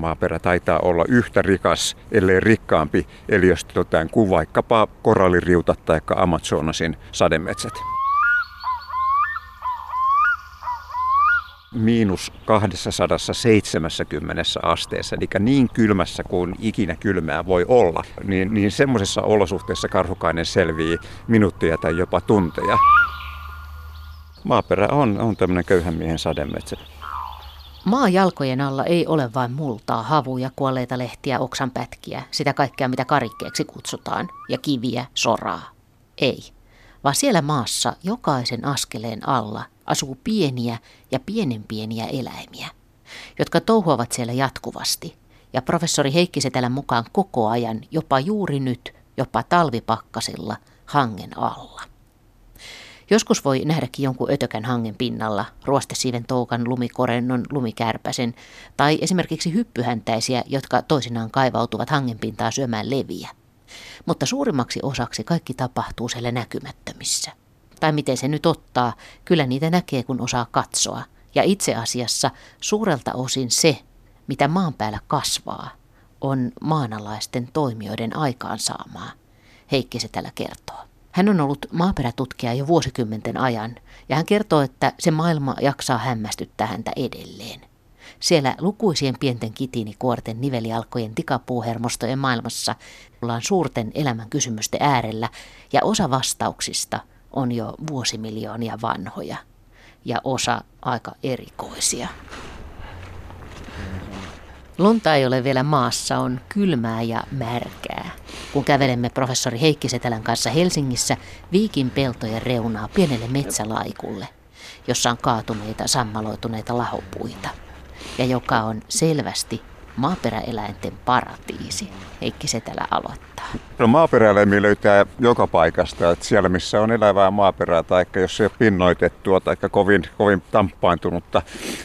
Maaperä taitaa olla yhtä rikas, ellei rikkaampi eliöstötään kuin vaikkapa koralliriutat tai Amazonasin sademetsät. miinus 270 asteessa, eli niin kylmässä kuin ikinä kylmää voi olla, niin, niin semmoisessa olosuhteessa karhukainen selvii minuuttia tai jopa tunteja. Maaperä on, on tämmöinen köyhän miehen sademetsä. Maa jalkojen alla ei ole vain multaa, havuja, kuolleita lehtiä, oksanpätkiä, sitä kaikkea mitä karikkeeksi kutsutaan, ja kiviä, soraa. Ei, vaan siellä maassa jokaisen askeleen alla asuu pieniä ja pienenpieniä eläimiä, jotka touhuavat siellä jatkuvasti. Ja professori Heikki Setälän mukaan koko ajan, jopa juuri nyt, jopa talvipakkasilla, hangen alla. Joskus voi nähdäkin jonkun ötökän hangen pinnalla, ruostesiiven toukan, lumikorennon, lumikärpäsen tai esimerkiksi hyppyhäntäisiä, jotka toisinaan kaivautuvat hangenpintaa syömään leviä. Mutta suurimmaksi osaksi kaikki tapahtuu siellä näkymättömissä. Tai miten se nyt ottaa, kyllä niitä näkee kun osaa katsoa. Ja itse asiassa suurelta osin se, mitä maan päällä kasvaa, on maanalaisten toimijoiden aikaansaamaa. Heikki se tällä kertoo. Hän on ollut maaperätutkija jo vuosikymmenten ajan ja hän kertoo, että se maailma jaksaa hämmästyttää häntä edelleen. Siellä lukuisien pienten kitiinikuorten nivelialkojen tikapuuhermostojen maailmassa ollaan suurten elämän kysymysten äärellä ja osa vastauksista on jo vuosimiljoonia vanhoja ja osa aika erikoisia. Lunta ei ole vielä maassa, on kylmää ja märkää. Kun kävelemme professori Heikki Setälän kanssa Helsingissä Viikin peltojen reunaa pienelle metsälaikulle, jossa on kaatuneita sammaloituneita lahopuita ja joka on selvästi maaperäeläinten paratiisi. Heikki Setälä aloittaa. No maaperäeläimiä löytää joka paikasta. Että siellä missä on elävää maaperää tai jos se ei ole pinnoitettua tai kovin, kovin tamppaantunutta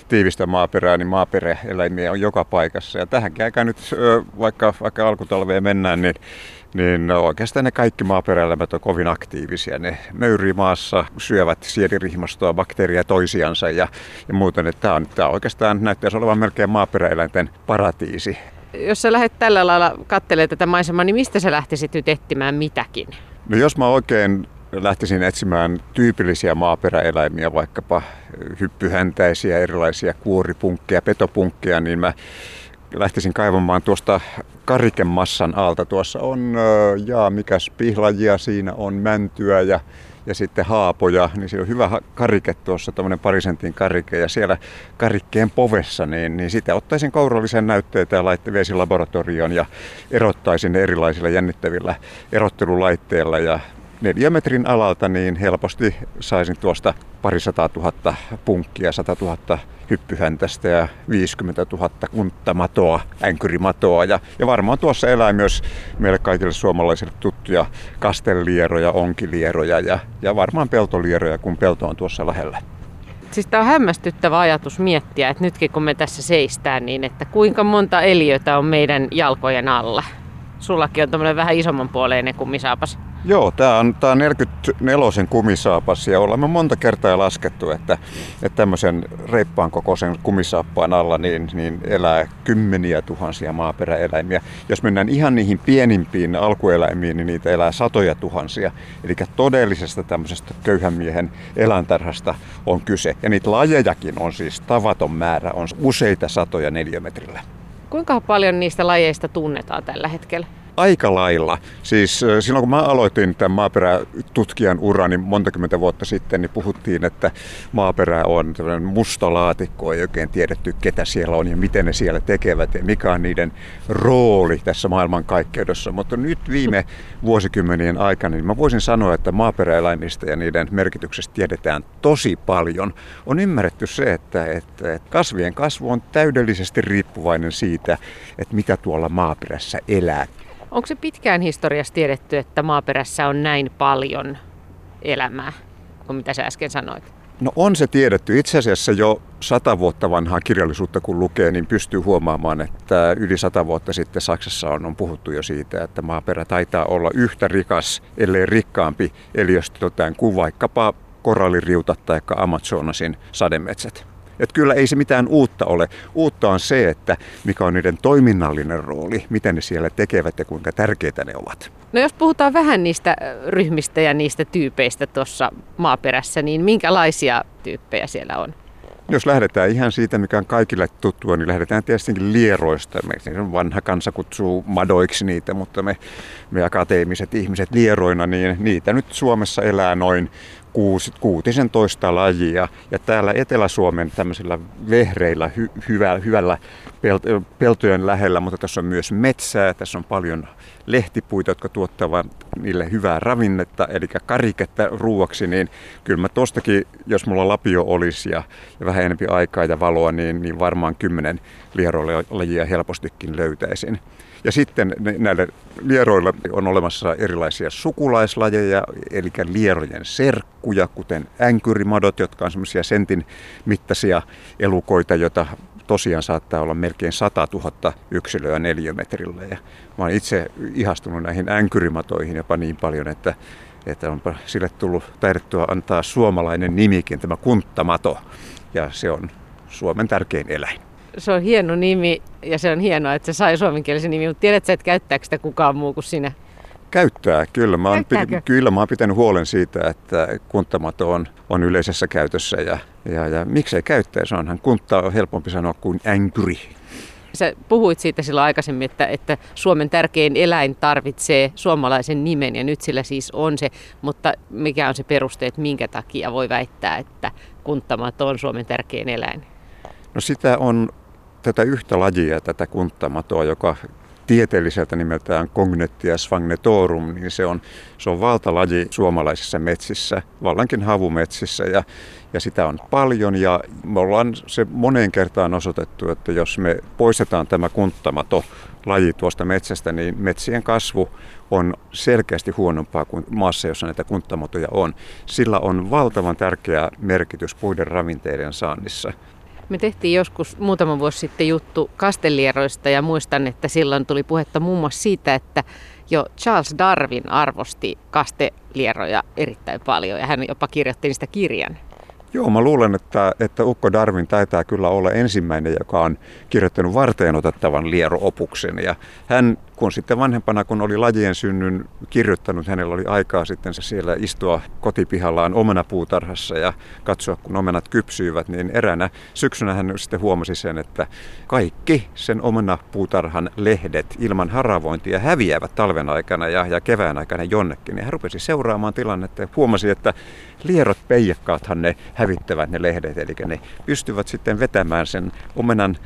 tiivistä maaperää, niin maaperäeläimiä on joka paikassa. Ja tähän aikaan nyt vaikka, vaikka alkutalveen mennään, niin niin oikeastaan ne kaikki maaperäelämät on kovin aktiivisia. Ne möyrii maassa, syövät sienirihmastoa, bakteeria toisiansa ja, ja muuten. Että tämä, on, tämä oikeastaan näyttäisi olevan melkein maaperäeläinten paratiisi. Jos sä lähdet tällä lailla katselemaan tätä maisemaa, niin mistä sä lähtisit nyt etsimään mitäkin? No jos mä oikein lähtisin etsimään tyypillisiä maaperäeläimiä, vaikkapa hyppyhäntäisiä, erilaisia kuoripunkkeja, petopunkkeja, niin mä lähtisin kaivamaan tuosta karikemassan alta. Tuossa on, jaa, mikäs pihlajia siinä on, mäntyä ja, ja sitten haapoja, niin siinä on hyvä karike tuossa, tämmöinen parisentin karike, ja siellä karikkeen povessa, niin, niin sitä ottaisin kourallisen näytteitä ja laitteviesin laboratorioon ja erottaisin erilaisilla jännittävillä erottelulaitteilla. Ja neliömetrin alalta, niin helposti saisin tuosta parisataa tuhatta punkkia, sata tuhatta hyppyhäntästä ja 50 000 kunttamatoa, änkyrimatoa. Ja, ja varmaan tuossa elää myös meille kaikille suomalaisille tuttuja kastellieroja, onkilieroja ja, ja varmaan peltolieroja, kun pelto on tuossa lähellä. Siis tämä on hämmästyttävä ajatus miettiä, että nytkin kun me tässä seistään, niin että kuinka monta eliötä on meidän jalkojen alla. Sullakin on tämmöinen vähän isomman puoleinen kumisaapas. Joo, tämä on, tää on 44 kumisaapas ja olemme monta kertaa laskettu, että, että tämmöisen reippaan kokoisen kumisaappaan alla niin, niin elää kymmeniä tuhansia maaperäeläimiä. Jos mennään ihan niihin pienimpiin alkueläimiin, niin niitä elää satoja tuhansia. Eli todellisesta tämmöisestä köyhän miehen eläintarhasta on kyse. Ja niitä lajejakin on siis tavaton määrä, on useita satoja neliömetrillä. Kuinka paljon niistä lajeista tunnetaan tällä hetkellä? Aika lailla. Siis silloin kun mä aloitin tämän maaperätutkijan urani monta kymmentä vuotta sitten, niin puhuttiin, että maaperä on musta laatikko, ei oikein tiedetty ketä siellä on ja miten ne siellä tekevät ja mikä on niiden rooli tässä maailmankaikkeudessa. Mutta nyt viime vuosikymmenien aikana, niin mä voisin sanoa, että maaperäeläimistä ja niiden merkityksestä tiedetään tosi paljon. On ymmärretty se, että, että kasvien kasvu on täydellisesti riippuvainen siitä, että mitä tuolla maaperässä elää. Onko se pitkään historiassa tiedetty, että maaperässä on näin paljon elämää, kuin mitä sä äsken sanoit? No on se tiedetty. Itse asiassa jo sata vuotta vanhaa kirjallisuutta kun lukee, niin pystyy huomaamaan, että yli sata vuotta sitten Saksassa on, on puhuttu jo siitä, että maaperä taitaa olla yhtä rikas, ellei rikkaampi eliöstötään kuin vaikkapa koralliriutat tai Amazonasin sademetsät. Et kyllä ei se mitään uutta ole. Uutta on se, että mikä on niiden toiminnallinen rooli, miten ne siellä tekevät ja kuinka tärkeitä ne ovat. No jos puhutaan vähän niistä ryhmistä ja niistä tyypeistä tuossa maaperässä, niin minkälaisia tyyppejä siellä on? Jos lähdetään ihan siitä, mikä on kaikille tuttua, niin lähdetään tietysti lieroista. Me, vanha kansa kutsuu madoiksi niitä, mutta me, me akateemiset ihmiset lieroina, niin niitä nyt Suomessa elää noin kuutisen toista lajia. Ja täällä Etelä-Suomen tämmöisillä vehreillä hy, hyvä, hyvällä peltojen lähellä, mutta tässä on myös metsää, tässä on paljon lehtipuita, jotka tuottavat niille hyvää ravinnetta, eli kariketta ruuaksi, niin kyllä mä tostakin, jos mulla lapio olisi ja, ja vähän enemmän aikaa ja valoa, niin, niin varmaan kymmenen lajia helpostikin löytäisin. Ja sitten näille lieroilla on olemassa erilaisia sukulaislajeja, eli lierojen serkkuja, kuten änkyrimadot, jotka on semmoisia sentin mittaisia elukoita, joita tosiaan saattaa olla melkein 100 000 yksilöä neliömetrillä. Ja mä olen itse ihastunut näihin änkyrimatoihin jopa niin paljon, että, että onpa sille tullut taidettua antaa suomalainen nimikin, tämä kunttamato. Ja se on Suomen tärkein eläin se on hieno nimi ja se on hienoa, että se sai suomenkielisen nimi, mutta tiedätkö, että käyttääkö sitä kukaan muu kuin sinä? Käyttää, kyllä. Mä oon, kyllä, mä oon pitänyt huolen siitä, että kunttamato on, on yleisessä käytössä ja, ja, ja miksei käyttäisi, onhan kuntta on helpompi sanoa kuin änkuri. Sä puhuit siitä silloin aikaisemmin, että, että Suomen tärkein eläin tarvitsee suomalaisen nimen ja nyt sillä siis on se, mutta mikä on se peruste, että minkä takia voi väittää, että kunttamato on Suomen tärkein eläin? No sitä on tätä yhtä lajia, tätä kunttamatoa, joka tieteelliseltä nimeltään Cognettia sfagnetorum, niin se on, se on valtalaji suomalaisissa metsissä, vallankin havumetsissä ja, ja sitä on paljon ja me ollaan se moneen kertaan osoitettu, että jos me poistetaan tämä kunttamato laji tuosta metsästä, niin metsien kasvu on selkeästi huonompaa kuin maassa, jossa näitä kunttamotoja on. Sillä on valtavan tärkeä merkitys puiden ravinteiden saannissa. Me tehtiin joskus muutama vuosi sitten juttu kastelieroista ja muistan, että silloin tuli puhetta muun muassa siitä, että jo Charles Darwin arvosti kastelieroja erittäin paljon ja hän jopa kirjoitti niistä kirjan. Joo, mä luulen, että, että Ukko Darwin taitaa kyllä olla ensimmäinen, joka on kirjoittanut varteen otettavan lieroopuksen. Ja hän kun sitten vanhempana, kun oli lajien synnyn kirjoittanut, hänellä oli aikaa sitten siellä istua kotipihallaan omenapuutarhassa ja katsoa, kun omenat kypsyivät, niin eräänä syksynä hän sitten huomasi sen, että kaikki sen omenapuutarhan lehdet ilman haravointia häviävät talven aikana ja, ja kevään aikana jonnekin. Ja hän rupesi seuraamaan tilannetta ja huomasi, että lierot peijakkaathan ne hävittävät ne lehdet, eli ne pystyvät sitten vetämään sen omenan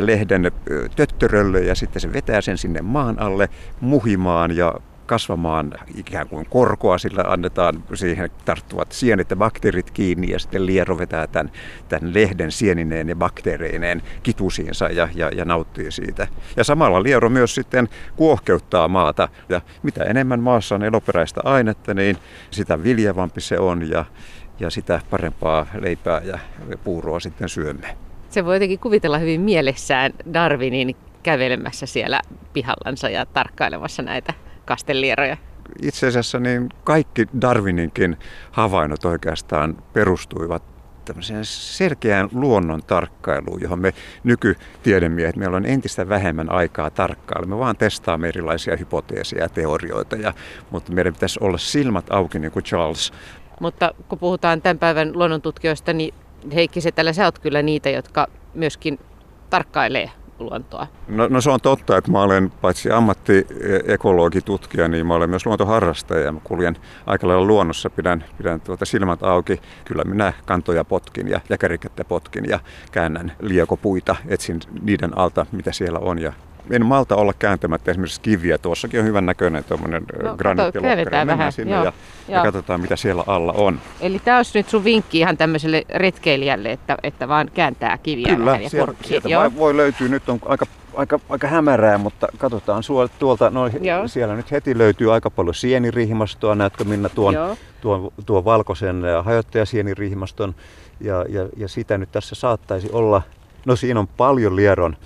lehden töttörölle ja sitten se vetää sen sinne maan alle muhimaan ja kasvamaan ikään kuin korkoa, sillä annetaan siihen tarttuvat sienet ja bakteerit kiinni ja sitten liero vetää tämän, tämän lehden sienineen ja bakteereineen kitusiinsa ja, ja, ja nauttii siitä. Ja samalla liero myös sitten kuohkeuttaa maata ja mitä enemmän maassa on eloperäistä ainetta, niin sitä viljavampi se on ja, ja sitä parempaa leipää ja puuroa sitten syömme. Se voi jotenkin kuvitella hyvin mielessään Darwinin kävelemässä siellä pihallansa ja tarkkailemassa näitä kastelieroja. Itse asiassa niin kaikki Darwininkin havainnot oikeastaan perustuivat tämmöiseen selkeään luonnon tarkkailuun, johon me nykytiedemiehet, meillä on entistä vähemmän aikaa tarkkailla. Me vaan testaamme erilaisia hypoteeseja ja teorioita, ja, mutta meidän pitäisi olla silmät auki niin kuin Charles. Mutta kun puhutaan tämän päivän luonnontutkijoista, niin Heikki Setälä, sä oot kyllä niitä, jotka myöskin tarkkailee luontoa. No, no se on totta, että mä olen paitsi ammattiekologitutkija, niin mä olen myös luontoharrastaja. Mä kuljen aika lailla luonnossa, pidän, pidän tuota silmät auki. Kyllä minä kantoja potkin ja jäkärikettä potkin ja käännän liekopuita, etsin niiden alta, mitä siellä on ja en malta olla kääntämättä esimerkiksi kiviä. Tuossakin on hyvän näköinen tuommoinen no, graniittilokkari. Mennään sinne Joo. Ja, ja katsotaan, mitä siellä alla on. Eli tämä olisi nyt sun vinkki ihan tämmöiselle retkeilijälle, että, että vaan kääntää kiviä Kyllä, ja sieltä, sieltä Joo. voi löytyä. Nyt on aika, aika, aika hämärää, mutta katsotaan tuolta. No, siellä nyt heti löytyy aika paljon sienirihmastoa. Näetkö Minna tuon, tuon, tuon valkoisen hajottajasienirihmaston? Ja, ja, ja sitä nyt tässä saattaisi olla No siinä on paljon lieron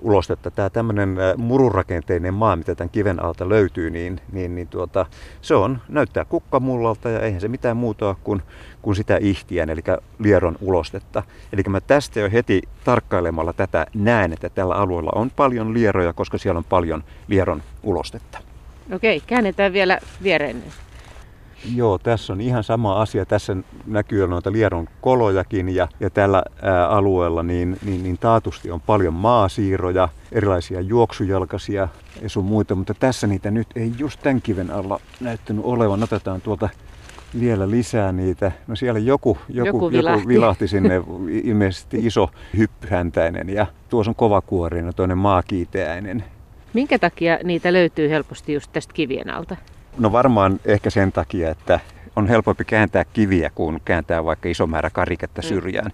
ulostetta. Tämä tämmöinen mururakenteinen maa, mitä tämän kiven alta löytyy, niin, niin, niin tuota, se on, näyttää kukkamullalta ja eihän se mitään muuta kuin, kuin sitä ihtiän, eli lieron ulostetta. Eli mä tästä jo heti tarkkailemalla tätä näen, että tällä alueella on paljon lieroja, koska siellä on paljon lieron ulostetta. Okei, käännetään vielä viereen. Joo, tässä on ihan sama asia. Tässä näkyy noita lieron kolojakin ja, ja tällä ää, alueella niin, niin, niin taatusti on paljon maasiiroja, erilaisia juoksujalkaisia ja sun muita, mutta tässä niitä nyt ei just tämän kiven alla näyttänyt olevan. Otetaan tuolta vielä lisää niitä. No siellä joku, joku, joku, vilahti. joku vilahti sinne, ilmeisesti iso hyppyhäntäinen ja tuossa on kovakuorinen, toinen maakiiteäinen. Minkä takia niitä löytyy helposti just tästä kivien alta? No varmaan ehkä sen takia, että on helpompi kääntää kiviä kuin kääntää vaikka iso määrä kariketta mm. syrjään.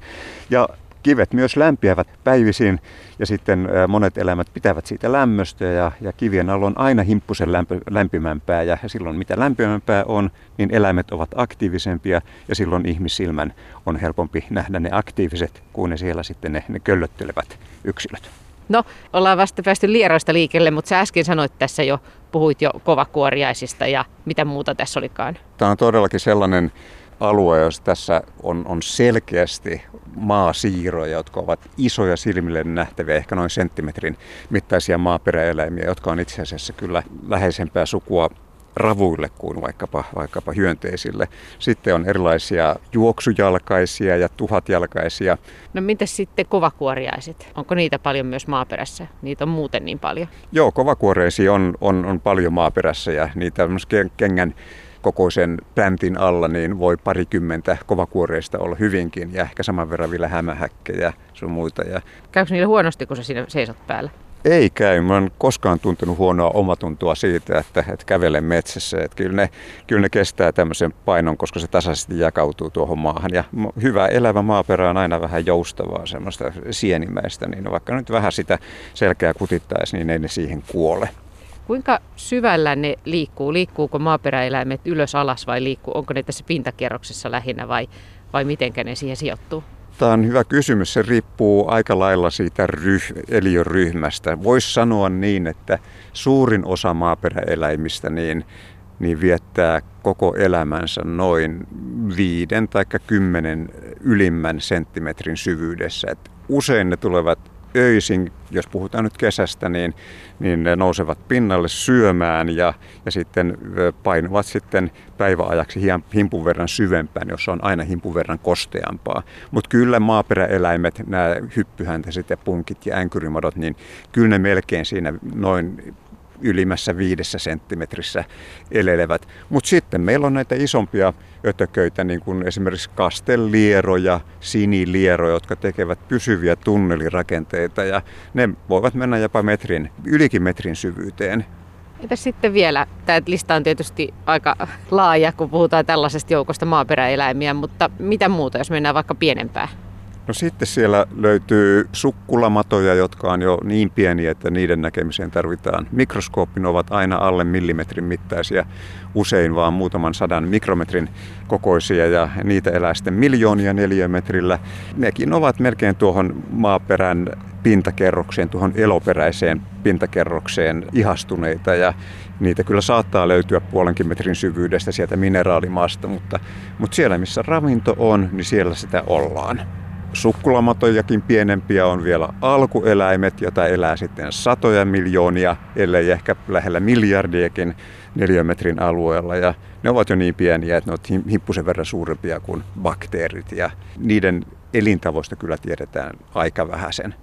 Ja kivet myös lämpiävät päivisin ja sitten monet elämät pitävät siitä lämmöstä ja, ja kivien alla on aina himppusen lämpö, lämpimämpää ja silloin mitä lämpimämpää on, niin eläimet ovat aktiivisempia ja silloin ihmissilmän on helpompi nähdä ne aktiiviset kuin ne siellä sitten ne, ne köllöttelevät yksilöt. No, ollaan vasta päästy lieroista liikelle, mutta sä äsken sanoit tässä jo, puhuit jo kovakuoriaisista ja mitä muuta tässä olikaan? Tämä on todellakin sellainen alue, jos tässä on, on selkeästi maasiiroja, jotka ovat isoja silmille nähtäviä, ehkä noin senttimetrin mittaisia maaperäeläimiä, jotka on itse asiassa kyllä läheisempää sukua ravuille kuin vaikkapa, vaikkapa hyönteisille. Sitten on erilaisia juoksujalkaisia ja tuhatjalkaisia. No mitäs sitten kovakuoriaiset? Onko niitä paljon myös maaperässä? Niitä on muuten niin paljon. Joo, kovakuoreisia on, on, on paljon maaperässä ja niitä on kengän kokoisen präntin alla, niin voi parikymmentä kovakuoreista olla hyvinkin ja ehkä saman verran vielä hämähäkkejä sun muita. Ja... Käykö niille huonosti, kun sä siinä seisot päällä? Ei käy. Mä en koskaan tuntenut huonoa omatuntoa siitä, että, että kävelen metsässä. Että kyllä, ne, kyllä ne kestää tämmöisen painon, koska se tasaisesti jakautuu tuohon maahan. Ja hyvä elävä maaperä on aina vähän joustavaa, semmoista sienimäistä. Niin vaikka nyt vähän sitä selkeää kutittaisi, niin ei ne siihen kuole. Kuinka syvällä ne liikkuu? Liikkuuko maaperäeläimet ylös alas vai liikkuu? Onko ne tässä pintakerroksessa lähinnä vai, vai mitenkä ne siihen sijoittuu? Tämä on hyvä kysymys. Se riippuu aika lailla siitä ryh, eliöryhmästä. Voisi sanoa niin, että suurin osa maaperäeläimistä niin, niin viettää koko elämänsä noin viiden tai kymmenen ylimmän senttimetrin syvyydessä. Et usein ne tulevat öisin, jos puhutaan nyt kesästä, niin, niin ne nousevat pinnalle syömään ja, ja sitten painuvat sitten päiväajaksi himpun verran syvempään, jossa on aina himpun verran kosteampaa. Mutta kyllä maaperäeläimet, nämä hyppyhäntäiset ja punkit ja änkyrimadot, niin kyllä ne melkein siinä noin ylimmässä viidessä senttimetrissä elelevät. Mutta sitten meillä on näitä isompia ötököitä, niin kuin esimerkiksi kastellieroja, sinilieroja, jotka tekevät pysyviä tunnelirakenteita ja ne voivat mennä jopa metrin, ylikin metrin syvyyteen. Entä sitten vielä, tämä lista on tietysti aika laaja, kun puhutaan tällaisesta joukosta maaperäeläimiä, mutta mitä muuta, jos mennään vaikka pienempään? No sitten siellä löytyy sukkulamatoja, jotka on jo niin pieniä, että niiden näkemiseen tarvitaan mikroskooppi. Ne ovat aina alle millimetrin mittaisia, usein vaan muutaman sadan mikrometrin kokoisia ja niitä elää sitten miljoonia neliömetrillä. Nekin ovat melkein tuohon maaperän pintakerrokseen, tuohon eloperäiseen pintakerrokseen ihastuneita ja niitä kyllä saattaa löytyä puolenkin metrin syvyydestä sieltä mineraalimaasta, mutta, mutta siellä missä ravinto on, niin siellä sitä ollaan. Sukkulamatojakin pienempiä on vielä alkueläimet, joita elää sitten satoja miljoonia, ellei ehkä lähellä miljardiakin neliömetrin alueella. Ja ne ovat jo niin pieniä, että ne ovat hippusen verran suurempia kuin bakteerit. Ja niiden elintavoista kyllä tiedetään aika vähäisen.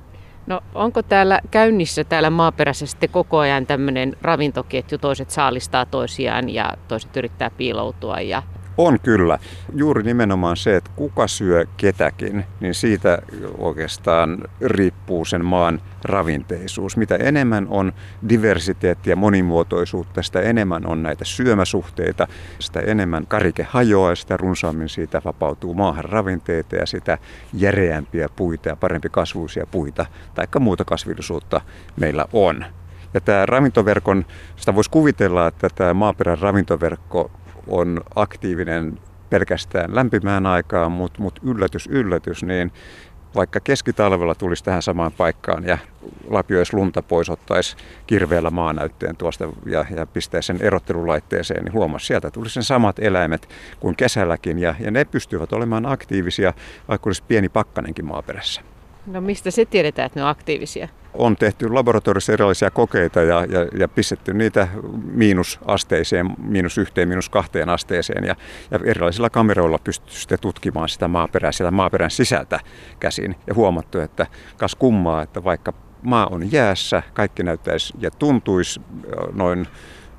No onko täällä käynnissä täällä maaperässä sitten koko ajan tämmöinen ravintoketju, toiset saalistaa toisiaan ja toiset yrittää piiloutua ja on kyllä. Juuri nimenomaan se, että kuka syö ketäkin, niin siitä oikeastaan riippuu sen maan ravinteisuus. Mitä enemmän on diversiteettiä, monimuotoisuutta, sitä enemmän on näitä syömäsuhteita, sitä enemmän karike hajoaa sitä runsaammin siitä vapautuu maahan ravinteita ja sitä järeämpiä puita ja parempi kasvuisia puita tai muuta kasvillisuutta meillä on. Ja tämä ravintoverkon, sitä voisi kuvitella, että tämä maaperän ravintoverkko on aktiivinen pelkästään lämpimään aikaan, mutta mut yllätys, yllätys, niin vaikka keskitalvella tulisi tähän samaan paikkaan ja lapioisi lunta pois, ottaisi kirveellä maanäytteen tuosta ja, ja pistäisi sen erottelulaitteeseen, niin huomasi, sieltä tuli sen samat eläimet kuin kesälläkin ja, ja ne pystyvät olemaan aktiivisia, vaikka olisi pieni pakkanenkin maaperässä. No mistä se tiedetään, että ne on aktiivisia? On tehty laboratoriossa erilaisia kokeita ja, ja, ja pistetty niitä miinusasteeseen, miinus yhteen, miinus kahteen asteeseen ja, ja erilaisilla kameroilla pystytty sitten tutkimaan sitä maaperää siellä maaperän sisältä käsin ja huomattu, että kas kummaa, että vaikka maa on jäässä, kaikki näyttäisi ja tuntuisi noin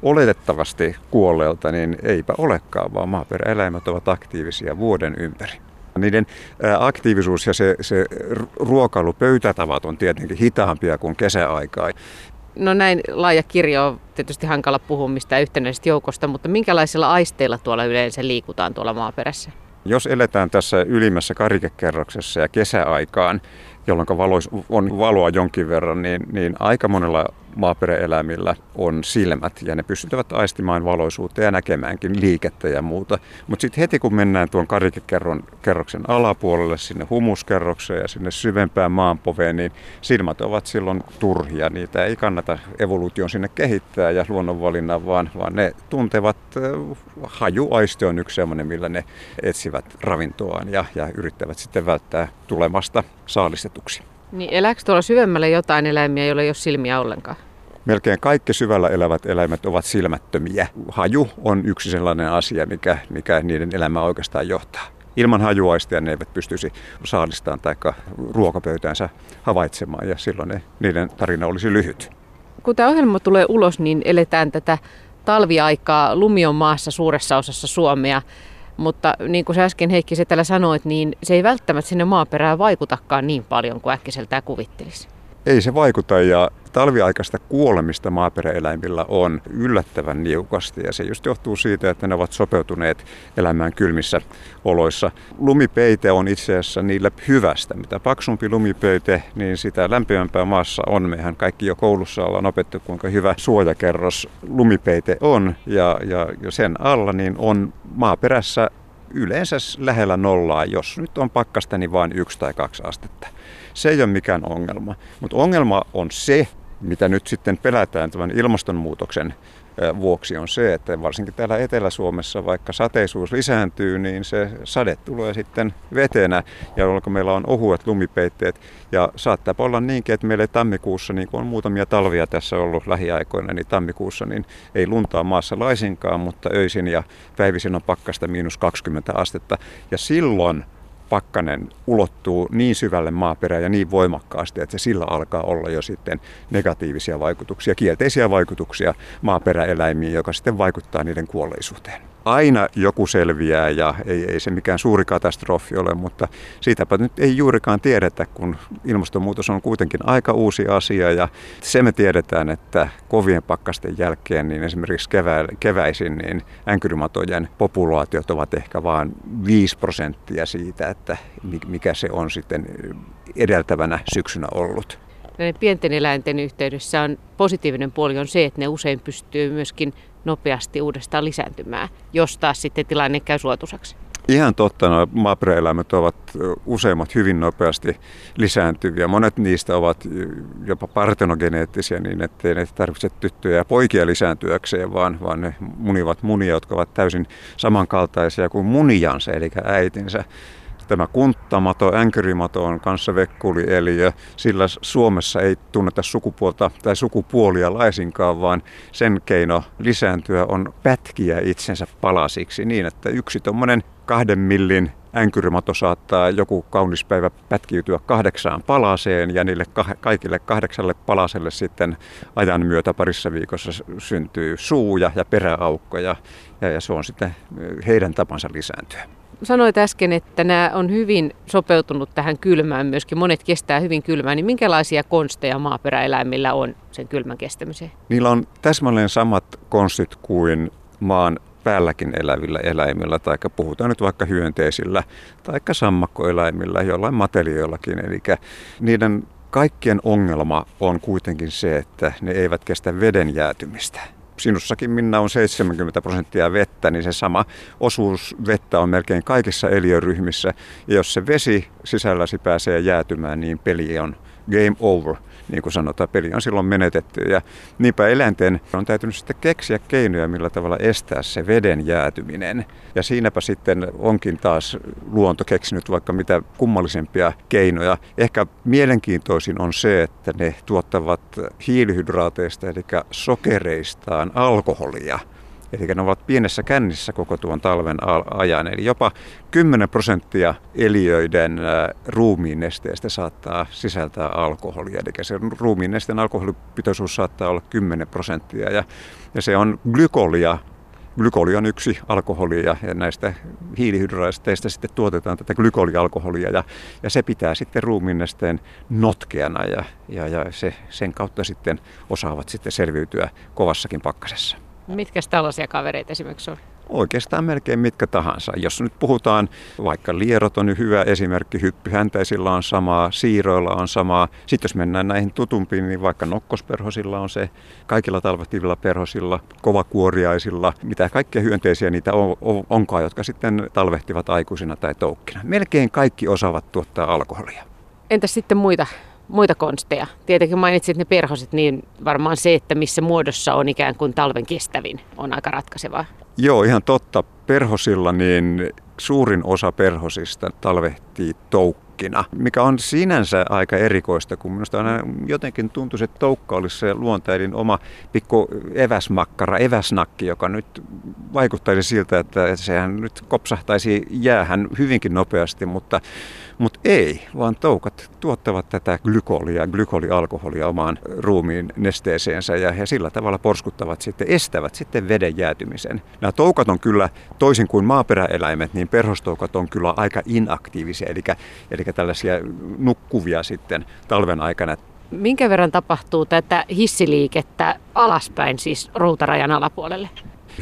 oletettavasti kuolleelta, niin eipä olekaan, vaan maaperäeläimet ovat aktiivisia vuoden ympäri. Niiden aktiivisuus ja se, se ruokailupöytätavat on tietenkin hitaampia kuin kesäaikaa. No näin laaja kirjo on tietysti hankala puhua mistään yhtenäisestä joukosta, mutta minkälaisilla aisteilla tuolla yleensä liikutaan tuolla maaperässä? Jos eletään tässä ylimmässä karikekerroksessa ja kesäaikaan, jolloin on valoa jonkin verran, niin, niin aika monella maaperäeläimillä on silmät ja ne pystyvät aistimaan valoisuutta ja näkemäänkin liikettä ja muuta. Mutta sitten heti kun mennään tuon karikekerroksen alapuolelle sinne humuskerrokseen ja sinne syvempään maanpoveen, niin silmät ovat silloin turhia. Niitä ei kannata evoluution sinne kehittää ja luonnonvalinnan, vaan, vaan ne tuntevat, äh, hajuaisti on yksi sellainen, millä ne etsivät ravintoaan ja, ja yrittävät sitten välttää tulemasta saalistetuksi. Niin elääkö tuolla syvemmällä jotain eläimiä, joilla ei ole silmiä ollenkaan? Melkein kaikki syvällä elävät eläimet ovat silmättömiä. Haju on yksi sellainen asia, mikä, mikä niiden elämää oikeastaan johtaa. Ilman hajuaistia ne eivät pystyisi saalistaan tai ruokapöytäänsä havaitsemaan ja silloin ne, niiden tarina olisi lyhyt. Kun tämä ohjelma tulee ulos, niin eletään tätä talviaikaa. Lumi on maassa suuressa osassa Suomea. Mutta niin kuin sä äsken Heikki Setälä sanoit, niin se ei välttämättä sinne maaperään vaikutakaan niin paljon kuin äkkiseltään kuvittelisi. Ei se vaikuta ja talviaikaista kuolemista maaperäeläimillä on yllättävän niukasti ja se just johtuu siitä, että ne ovat sopeutuneet elämään kylmissä oloissa. Lumipeite on itse asiassa niillä hyvästä. Mitä paksumpi lumipeite, niin sitä lämpimämpää maassa on. Mehän kaikki jo koulussa ollaan opettu, kuinka hyvä suojakerros lumipeite on ja, ja, ja sen alla niin on maaperässä yleensä lähellä nollaa, jos nyt on pakkasta, niin vain yksi tai kaksi astetta. Se ei ole mikään ongelma. Mutta ongelma on se, mitä nyt sitten pelätään tämän ilmastonmuutoksen vuoksi on se, että varsinkin täällä Etelä-Suomessa, vaikka sateisuus lisääntyy, niin se sade tulee sitten vetenä, ja jolloin meillä on ohuet lumipeitteet. Ja saattaa olla niinkin, että meillä tammikuussa, niin kuin on muutamia talvia tässä ollut lähiaikoina, niin tammikuussa niin ei luntaa maassa laisinkaan, mutta öisin ja päivisin on pakkasta miinus 20 astetta. Ja silloin pakkanen ulottuu niin syvälle maaperään ja niin voimakkaasti, että se sillä alkaa olla jo sitten negatiivisia vaikutuksia, kielteisiä vaikutuksia maaperäeläimiin, joka sitten vaikuttaa niiden kuolleisuuteen aina joku selviää ja ei, ei se mikään suuri katastrofi ole, mutta siitäpä nyt ei juurikaan tiedetä, kun ilmastonmuutos on kuitenkin aika uusi asia ja se me tiedetään, että kovien pakkasten jälkeen niin esimerkiksi kevä, keväisin niin änkyrimatojen populaatiot ovat ehkä vain 5 prosenttia siitä, että mikä se on sitten edeltävänä syksynä ollut. Näiden pienten eläinten yhteydessä on positiivinen puoli on se, että ne usein pystyy myöskin nopeasti uudestaan lisääntymään, jos taas sitten tilanne käy suotuisaksi. Ihan totta, nuo maaperäeläimet ovat useimmat hyvin nopeasti lisääntyviä. Monet niistä ovat jopa partenogeneettisiä niin, ettei ne tarvitse tyttöjä ja poikia lisääntyäkseen, vaan, vaan ne munivat munia, jotka ovat täysin samankaltaisia kuin munijansa, eli äitinsä. Tämä kunttamato, änkyrimato on kanssa vekkulieliö. Sillä Suomessa ei tunneta sukupuolta tai sukupuolia laisinkaan, vaan sen keino lisääntyä on pätkiä itsensä palasiksi niin, että yksi tuommoinen kahden millin änkyrimato saattaa joku kaunis päivä pätkiytyä kahdeksaan palaseen ja niille kaikille kahdeksalle palaselle sitten ajan myötä parissa viikossa syntyy suuja ja peräaukkoja ja, ja se on sitten heidän tapansa lisääntyä sanoit äsken, että nämä on hyvin sopeutunut tähän kylmään myöskin. Monet kestää hyvin kylmään. Niin minkälaisia konsteja maaperäeläimillä on sen kylmän kestämiseen? Niillä on täsmälleen samat konstit kuin maan päälläkin elävillä eläimillä, tai puhutaan nyt vaikka hyönteisillä, tai sammakkoeläimillä, jollain matelioillakin. Eli niiden kaikkien ongelma on kuitenkin se, että ne eivät kestä veden jäätymistä sinussakin minna on 70 prosenttia vettä, niin se sama osuus vettä on melkein kaikissa eliöryhmissä. Ja jos se vesi sisälläsi pääsee jäätymään, niin peli on game over – niin kuin sanotaan, peli on silloin menetetty. Ja niinpä eläinten on täytynyt sitten keksiä keinoja, millä tavalla estää se veden jäätyminen. Ja siinäpä sitten onkin taas luonto keksinyt vaikka mitä kummallisempia keinoja. Ehkä mielenkiintoisin on se, että ne tuottavat hiilihydraateista, eli sokereistaan alkoholia – Eli ne ovat pienessä kännissä koko tuon talven ajan. Eli jopa 10 prosenttia eliöiden ruumiin nesteestä saattaa sisältää alkoholia. Eli se ruumiin nesteen alkoholipitoisuus saattaa olla 10 prosenttia. Ja, ja se on glykolia, Glykoli on yksi alkoholi ja, näistä hiilihydraateista sitten tuotetaan tätä glykolialkoholia ja, ja se pitää sitten ruumiinnesteen notkeana ja, ja, ja se, sen kautta sitten osaavat sitten selviytyä kovassakin pakkasessa. Mitkä tällaisia kavereita esimerkiksi on? Oikeastaan melkein mitkä tahansa. Jos nyt puhutaan, vaikka lierot on hyvä esimerkki, hyppyhäntäisillä on samaa, siiroilla on samaa. Sitten jos mennään näihin tutumpiin, niin vaikka nokkosperhosilla on se, kaikilla talvehtivilla perhosilla, kovakuoriaisilla, mitä kaikkia hyönteisiä niitä on, on, onkaan, jotka sitten talvehtivat aikuisina tai toukkina. Melkein kaikki osaavat tuottaa alkoholia. Entäs sitten muita muita konsteja? Tietenkin mainitsit ne perhoset, niin varmaan se, että missä muodossa on ikään kuin talven kestävin, on aika ratkaisevaa. Joo, ihan totta. Perhosilla niin suurin osa perhosista talvehtii toukkina, mikä on sinänsä aika erikoista, kun minusta aina jotenkin tuntuu, että toukka olisi se luontainen oma pikku eväsmakkara, eväsnakki, joka nyt vaikuttaisi siltä, että sehän nyt kopsahtaisi jäähän hyvinkin nopeasti, mutta mutta ei, vaan toukat tuottavat tätä glykolia, glykolialkoholia omaan ruumiin nesteeseensä ja he sillä tavalla porskuttavat sitten, estävät sitten veden jäätymisen. Nämä toukat on kyllä, toisin kuin maaperäeläimet, niin perhostoukat on kyllä aika inaktiivisia, eli, eli tällaisia nukkuvia sitten talven aikana. Minkä verran tapahtuu tätä hissiliikettä alaspäin, siis routarajan alapuolelle?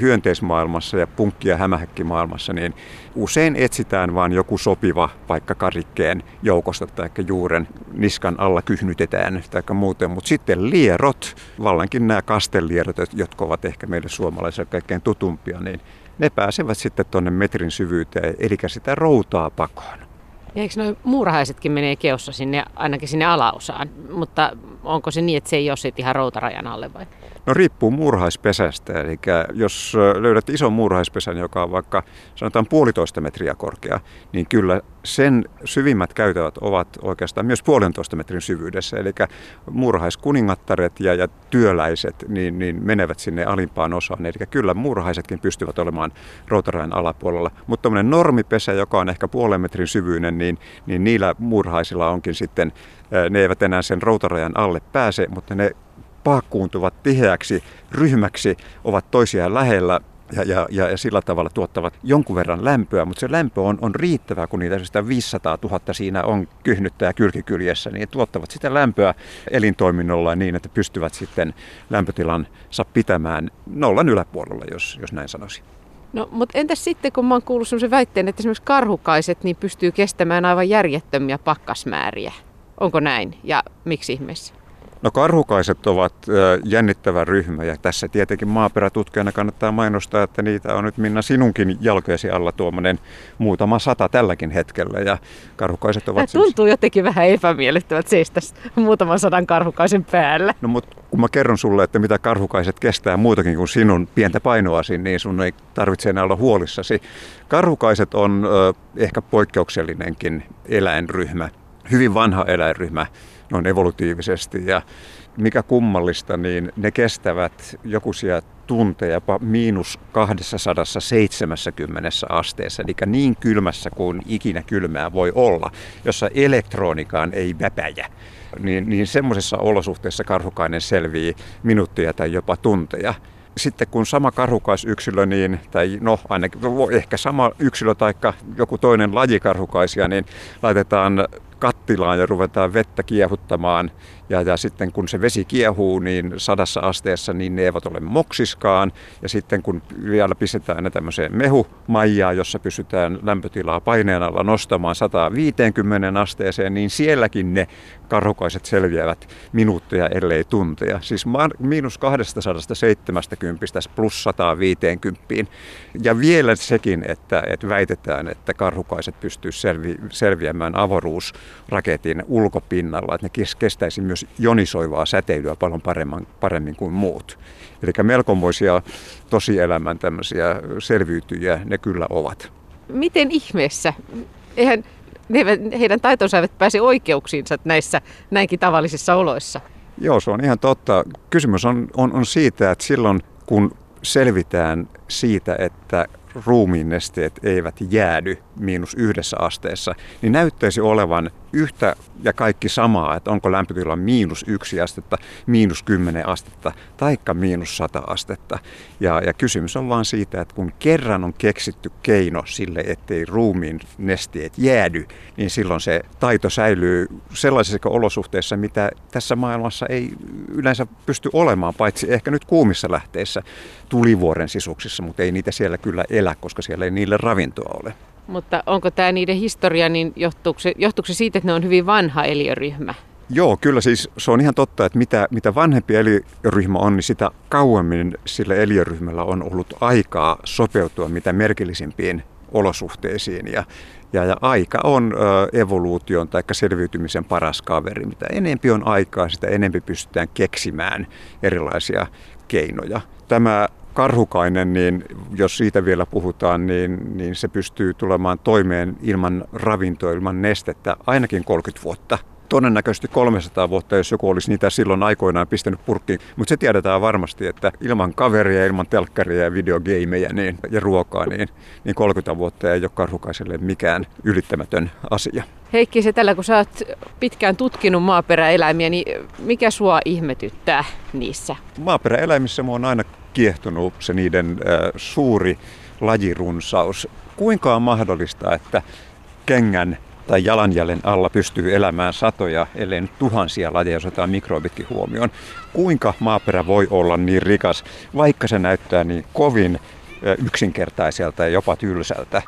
hyönteismaailmassa ja punkki- ja hämähäkkimaailmassa, niin usein etsitään vain joku sopiva vaikka karikkeen joukosta tai juuren niskan alla kyhnytetään tai muuten. Mutta sitten lierot, vallankin nämä kastelierot, jotka ovat ehkä meille suomalaisille kaikkein tutumpia, niin ne pääsevät sitten tuonne metrin syvyyteen, eli sitä routaa pakoon. Ja eikö noin muurahaisetkin menee keossa sinne, ainakin sinne alaosaan, mutta onko se niin, että se ei ole sitten ihan routarajan alle vai? No riippuu muurahaispesästä, eli jos löydät ison muurahaispesän, joka on vaikka sanotaan puolitoista metriä korkea, niin kyllä sen syvimmät käytävät ovat oikeastaan myös puolentoista metrin syvyydessä. Eli muurahaiskuningattaret ja, ja työläiset niin, niin menevät sinne alimpaan osaan. Eli kyllä muurahaisetkin pystyvät olemaan routarajan alapuolella. Mutta tämmöinen normipesä, joka on ehkä puolen metrin syvyinen, niin, niin niillä muurahaisilla onkin sitten, ne eivät enää sen routarajan alle pääse, mutta ne paakkuuntuvat tiheäksi ryhmäksi, ovat toisiaan lähellä ja, ja, ja, ja sillä tavalla tuottavat jonkun verran lämpöä, mutta se lämpö on, on riittävää, kun niitä sitä 500 000 siinä on kyhnyttäjä kylkikyljessä, niin tuottavat sitä lämpöä elintoiminnolla niin, että pystyvät sitten lämpötilansa pitämään nollan yläpuolella, jos, jos näin sanoisin. No, mutta entäs sitten, kun mä oon kuullut sellaisen väitteen, että esimerkiksi karhukaiset niin pystyy kestämään aivan järjettömiä pakkasmääriä. Onko näin ja miksi ihmeessä? No karhukaiset ovat jännittävä ryhmä ja tässä tietenkin maaperätutkijana kannattaa mainostaa, että niitä on nyt Minna sinunkin jalkojesi alla tuommoinen muutama sata tälläkin hetkellä ja karhukaiset ovat... Tämä siis- tuntuu siis... jotenkin vähän epämiellyttävät seistä muutaman sadan karhukaisen päällä. No mutta kun mä kerron sulle, että mitä karhukaiset kestää muutakin kuin sinun pientä painoasi, niin sun ei tarvitse enää olla huolissasi. Karhukaiset on ö, ehkä poikkeuksellinenkin eläinryhmä, hyvin vanha eläinryhmä noin evolutiivisesti. Ja mikä kummallista, niin ne kestävät jokuisia tunteja jopa miinus 270 asteessa, eli niin kylmässä kuin ikinä kylmää voi olla, jossa elektronikaan ei väpäjä. Niin, niin semmoisessa olosuhteessa karhukainen selvii minuuttia tai jopa tunteja sitten kun sama karhukaisyksilö, niin, tai no ainakin ehkä sama yksilö tai joku toinen laji karhukaisia, niin laitetaan kattilaan ja ruvetaan vettä kiehuttamaan. Ja, ja sitten kun se vesi kiehuu niin sadassa asteessa, niin ne eivät ole moksiskaan. Ja sitten kun vielä pistetään ne tämmöiseen mehumajaan, jossa pysytään lämpötilaa paineen alla nostamaan 150 asteeseen, niin sielläkin ne karhukaiset selviävät minuutteja ellei tunteja. Siis miinus 270 plus 150. Ja vielä sekin, että, että väitetään, että karhukaiset pystyisivät selvi, selviämään avaruusraketin ulkopinnalla, että ne kestäisi myös jonisoivaa säteilyä paljon paremmin, paremmin kuin muut. Eli melkomoisia tosielämän tämmöisiä selviytyjiä ne kyllä ovat. Miten ihmeessä? Eihän heidän taitonsa eivät pääse oikeuksiinsa näissä näinkin tavallisissa oloissa. Joo, se on ihan totta. Kysymys on, on, on siitä, että silloin kun selvitään siitä, että ruumiin nesteet eivät jäädy miinus yhdessä asteessa, niin näyttäisi olevan yhtä ja kaikki samaa, että onko lämpötila miinus yksi astetta, miinus kymmenen astetta taikka miinus sata astetta. Ja, ja kysymys on vaan siitä, että kun kerran on keksitty keino sille, ettei ruumiin nesteet jäädy, niin silloin se taito säilyy sellaisissa olosuhteissa, mitä tässä maailmassa ei yleensä pysty olemaan, paitsi ehkä nyt kuumissa lähteissä tulivuoren sisuksissa, mutta ei niitä siellä kyllä elä, koska siellä ei niille ravintoa ole. Mutta onko tämä niiden historia, niin johtuuko se, johtuuko se siitä, että ne on hyvin vanha eliöryhmä? Joo, kyllä siis se on ihan totta, että mitä, mitä vanhempi eliöryhmä on, niin sitä kauemmin sillä eliöryhmällä on ollut aikaa sopeutua mitä merkillisimpiin olosuhteisiin. Ja, ja, ja aika on ö, evoluution tai selviytymisen paras kaveri. Mitä enempi on aikaa, sitä enempi pystytään keksimään erilaisia keinoja. Tämä karhukainen, niin jos siitä vielä puhutaan, niin, niin se pystyy tulemaan toimeen ilman ravintoa, ilman nestettä ainakin 30 vuotta. Todennäköisesti 300 vuotta, jos joku olisi niitä silloin aikoinaan pistänyt purkkiin. Mutta se tiedetään varmasti, että ilman kaveria, ilman telkkaria ja videogameja niin, ja ruokaa, niin, niin 30 vuotta ei ole karhukaiselle mikään ylittämätön asia. Heikki, se tällä kun sä oot pitkään tutkinut maaperäeläimiä, niin mikä sua ihmetyttää niissä? Maaperäeläimissä mua on aina kiehtonut se niiden suuri lajirunsaus. Kuinka on mahdollista, että kengän tai jalanjäljen alla pystyy elämään satoja, ellei nyt tuhansia lajeja, jos otetaan mikrobitkin huomioon. Kuinka maaperä voi olla niin rikas, vaikka se näyttää niin kovin yksinkertaiselta ja jopa tylsältä?